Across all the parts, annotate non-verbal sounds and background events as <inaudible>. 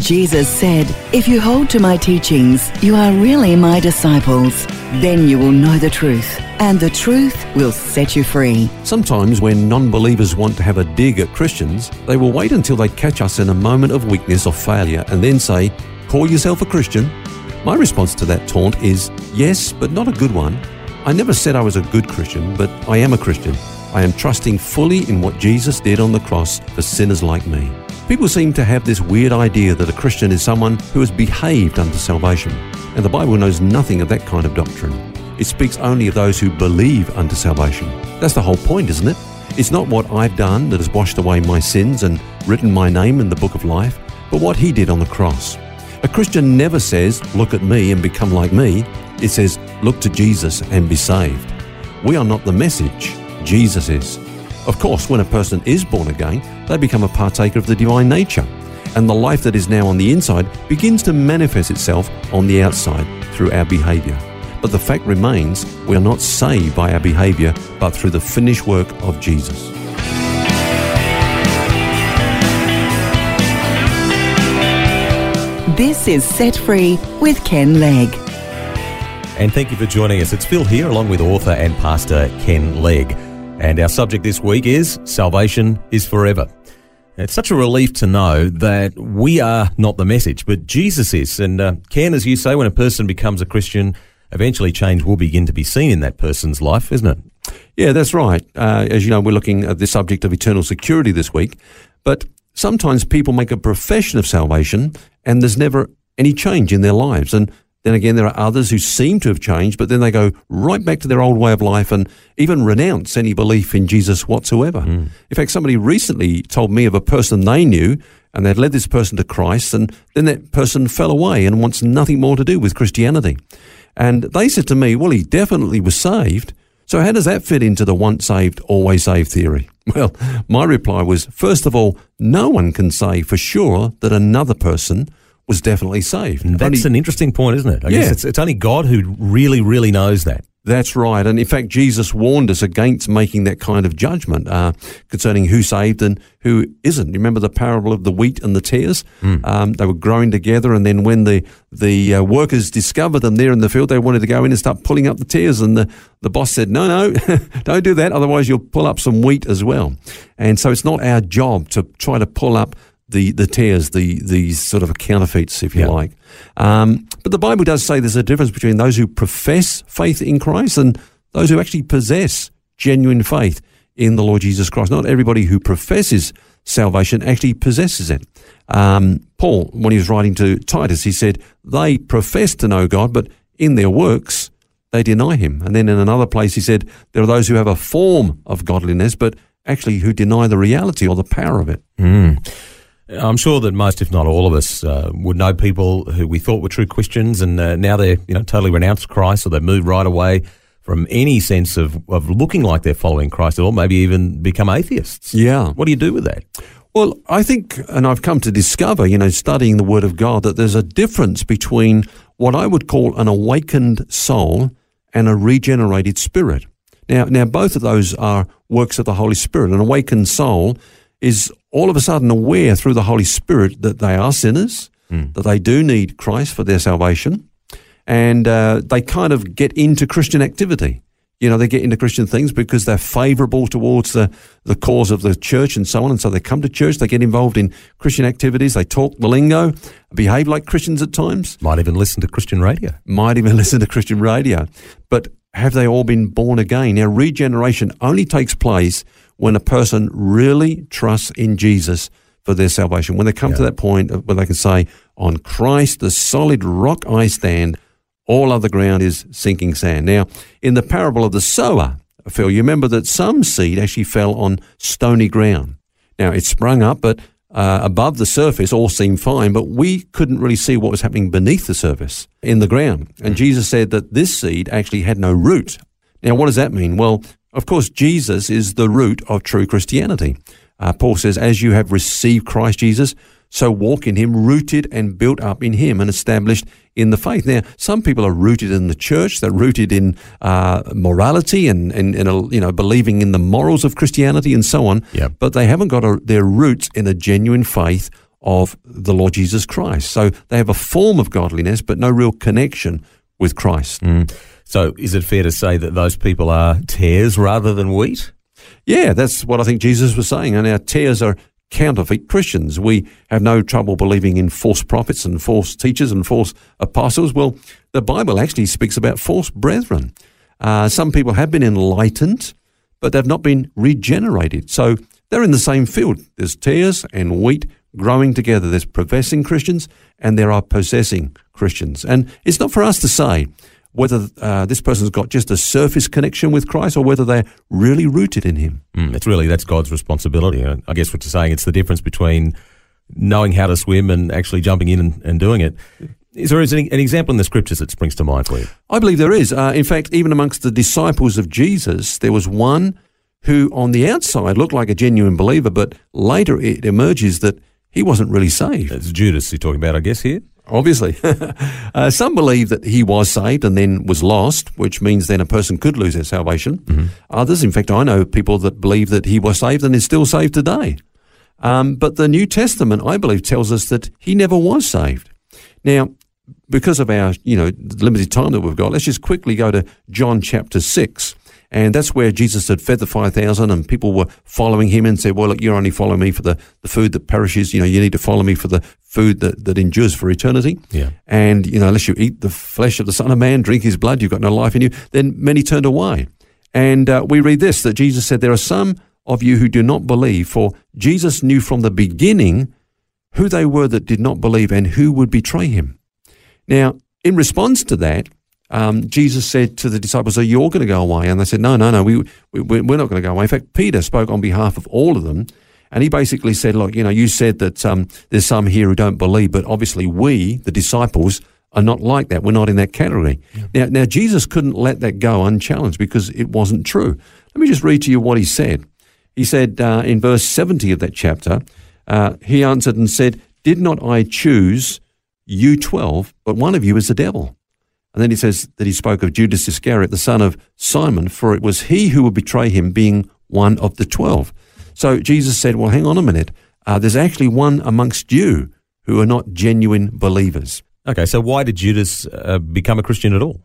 Jesus said, If you hold to my teachings, you are really my disciples. Then you will know the truth, and the truth will set you free. Sometimes, when non believers want to have a dig at Christians, they will wait until they catch us in a moment of weakness or failure and then say, Call yourself a Christian? My response to that taunt is yes, but not a good one. I never said I was a good Christian, but I am a Christian. I am trusting fully in what Jesus did on the cross for sinners like me. People seem to have this weird idea that a Christian is someone who has behaved under salvation, and the Bible knows nothing of that kind of doctrine. It speaks only of those who believe unto salvation. That's the whole point, isn't it? It's not what I've done that has washed away my sins and written my name in the book of life, but what He did on the cross. A Christian never says, Look at me and become like me. It says, Look to Jesus and be saved. We are not the message, Jesus is. Of course, when a person is born again, they become a partaker of the divine nature, and the life that is now on the inside begins to manifest itself on the outside through our behavior. But the fact remains, we are not saved by our behavior, but through the finished work of Jesus. This is Set Free with Ken Legg. And thank you for joining us. It's Phil here, along with author and pastor Ken Legg. And our subject this week is Salvation is Forever. It's such a relief to know that we are not the message, but Jesus is. And uh, Ken, as you say, when a person becomes a Christian, eventually change will begin to be seen in that person's life, isn't it? Yeah, that's right. Uh, as you know, we're looking at the subject of eternal security this week. But sometimes people make a profession of salvation and there's never any change in their lives. And then again, there are others who seem to have changed, but then they go right back to their old way of life and even renounce any belief in Jesus whatsoever. Mm. In fact, somebody recently told me of a person they knew and they'd led this person to Christ and then that person fell away and wants nothing more to do with Christianity. And they said to me, well, he definitely was saved. So how does that fit into the once saved, always saved theory? <laughs> Well, my reply was, first of all, no one can say for sure that another person was definitely saved. That's only, an interesting point, isn't it? I yeah. guess it's, it's only God who really, really knows that. That's right. And in fact, Jesus warned us against making that kind of judgment uh, concerning who's saved and who isn't. You remember the parable of the wheat and the tares? Mm. Um, they were growing together, and then when the the uh, workers discovered them there in the field, they wanted to go in and start pulling up the tares. And the, the boss said, No, no, <laughs> don't do that. Otherwise, you'll pull up some wheat as well. And so it's not our job to try to pull up the the tares, the these sort of counterfeits, if you yeah. like. Um, but the Bible does say there's a difference between those who profess faith in Christ and those who actually possess genuine faith in the Lord Jesus Christ. Not everybody who professes salvation actually possesses it. Um, Paul, when he was writing to Titus, he said they profess to know God, but in their works they deny Him. And then in another place, he said there are those who have a form of godliness, but actually who deny the reality or the power of it. Mm. I'm sure that most, if not all of us, uh, would know people who we thought were true Christians, and uh, now they're you know totally renounced Christ, or they've moved right away from any sense of, of looking like they're following Christ at all, maybe even become atheists. Yeah. What do you do with that? Well, I think, and I've come to discover, you know, studying the Word of God, that there's a difference between what I would call an awakened soul and a regenerated spirit. Now, now both of those are works of the Holy Spirit. An awakened soul is all of a sudden aware through the Holy Spirit that they are sinners, mm. that they do need Christ for their salvation, and uh, they kind of get into Christian activity. You know, they get into Christian things because they're favorable towards the, the cause of the church and so on. And so they come to church, they get involved in Christian activities, they talk the lingo, behave like Christians at times. Might even listen to Christian radio. Might even <laughs> listen to Christian radio. But have they all been born again? Now, regeneration only takes place when a person really trusts in Jesus for their salvation. When they come yeah. to that point where they can say, On Christ, the solid rock I stand, all other ground is sinking sand. Now, in the parable of the sower, Phil, you remember that some seed actually fell on stony ground. Now, it sprung up, but uh, above the surface all seemed fine, but we couldn't really see what was happening beneath the surface in the ground. And Jesus said that this seed actually had no root. Now, what does that mean? Well, of course, Jesus is the root of true Christianity. Uh, Paul says, as you have received Christ Jesus, so walk in him, rooted and built up in him and established in the faith. Now, some people are rooted in the church, they're rooted in uh, morality and, and, and you know, believing in the morals of Christianity and so on, Yep. but they haven't got a, their roots in a genuine faith of the Lord Jesus Christ. So they have a form of godliness, but no real connection with Christ. So is it fair to say that those people are tares rather than wheat? Yeah, that's what I think Jesus was saying. And our tares are counterfeit Christians. We have no trouble believing in false prophets and false teachers and false apostles. Well, the Bible actually speaks about false brethren. Uh, some people have been enlightened, but they've not been regenerated. So they're in the same field. There's tares and wheat growing together. There's professing Christians and there are possessing Christians. And it's not for us to say whether uh, this person's got just a surface connection with Christ or whether they're really rooted in Him. Mm, it's really that's God's responsibility. I guess what you're saying it's the difference between knowing how to swim and actually jumping in and, and doing it. Is there is an, an example in the scriptures that springs to mind for you? I believe there is. Uh, in fact, even amongst the disciples of Jesus, there was one who on the outside looked like a genuine believer, but later it emerges that he wasn't really saved. It's Judas you're talking about, I guess here. Obviously. <laughs> uh, some believe that he was saved and then was lost, which means then a person could lose their salvation. Others, in fact, I know people that believe that he was saved and is still saved today. Um, but the New Testament, I believe, tells us that he never was saved. Now, because of our, you know, limited time that we've got, let's just quickly go to John chapter 6. And that's where Jesus had fed the 5,000 and people were following him and said, well, look, you're only following me for the, the food that perishes. You know, you need to follow me for the food that, that endures for eternity. Yeah. And, you know, unless you eat the flesh of the Son of Man, drink his blood, you've got no life in you. Then many turned away. And uh, we read this, that Jesus said, there are some of you who do not believe, for Jesus knew from the beginning who they were that did not believe and who would betray him. Now, in response to that, um, Jesus said to the disciples, "Are you all going to go away?" And they said, "No, no, no. We, we we're not going to go away." In fact, Peter spoke on behalf of all of them, and he basically said, "Look, you know, you said that um, there's some here who don't believe, but obviously we, the disciples." Are not like that. We're not in that category. Now, now Jesus couldn't let that go unchallenged because it wasn't true. Let me just read to you what he said. He said uh, in verse 70 of that chapter, uh, he answered and said, Did not I choose you 12, but one of you is the devil? And then he says that he spoke of Judas Iscariot, the son of Simon, for it was he who would betray him, being one of the 12. So Jesus said, Well, hang on a minute. Uh, there's actually one amongst you who are not genuine believers. Okay, so why did Judas uh, become a Christian at all?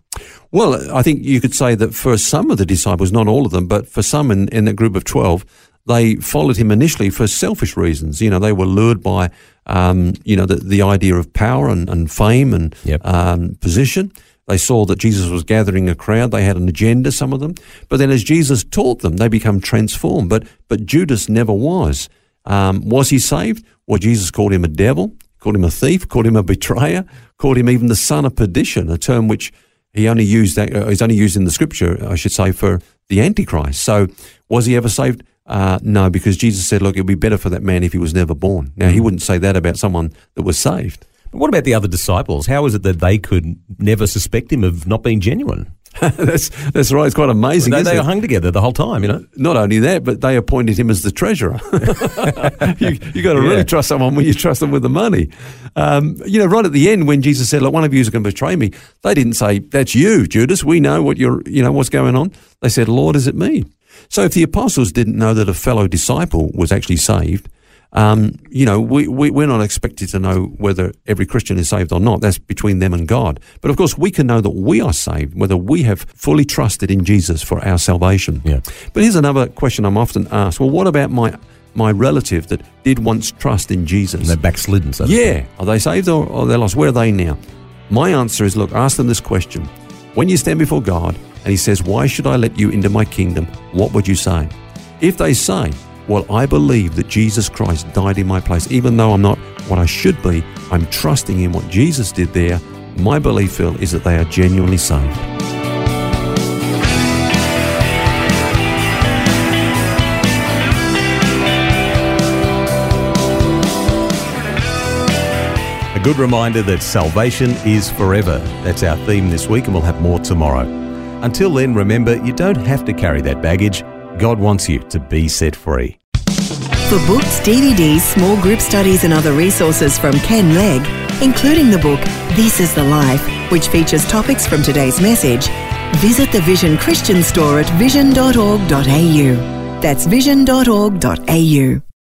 Well, I think you could say that for some of the disciples, not all of them, but for some in, in that group of 12, they followed him initially for selfish reasons. You know, they were lured by, um, you know, the, the idea of power and, and fame and Yep. um, position. They saw that Jesus was gathering a crowd. They had an agenda, some of them. But then as Jesus taught them, they become transformed. But, but Judas never was. Um, was he saved? Well, Jesus called him a devil, called him a thief, called him a betrayer, called him even the son of perdition, a term which he only used that uh, is only used in the scripture, I should say, for the Antichrist. So, was he ever saved? Uh, no, because Jesus said, "Look, it'd be better for that man if he was never born." Now, he wouldn't say that about someone that was saved. But what about the other disciples? How is it that they could never suspect him of not being genuine? <laughs> that's that's right. It's quite amazing. They, isn't they it? hung together the whole time, you know. Not only that, but they appointed him as the treasurer. <laughs> <laughs> you you got to Yeah. really trust someone when you trust them with the money. Um, you know, right at the end when Jesus said, "Look, one of you is going to betray me," they didn't say, "That's you, Judas. We know what you're. You know what's going on." They said, "Lord, is it me?" So if the apostles didn't know that a fellow disciple was actually saved, um, you know, we, we, we're not expected to know whether every Christian is saved or not. That's between them and God. But of course, we can know that we are saved, whether we have fully trusted in Jesus for our salvation. Yeah. But here's another question I'm often asked. Well, what about my, my relative that did once trust in Jesus? And they're backslidden, so. Yeah. Are they saved or are they lost? Where are they now? My answer is look, ask them this question. When you stand before God and He says, Why should I let you into my kingdom? What would you say? If they say, Well, I believe that Jesus Christ died in my place, even though I'm not what I should be, I'm trusting in what Jesus did there. My belief, Phil, is that they are genuinely saved. A good reminder that salvation is forever. That's our theme this week, and we'll have more tomorrow. Until then, remember, you don't have to carry that baggage. God wants you to be set free. For books, DVDs, small group studies, and other resources from Ken Legg, including the book This is the Life, which features topics from today's message, visit the Vision Christian store at vision.org.au. That's vision.org.au.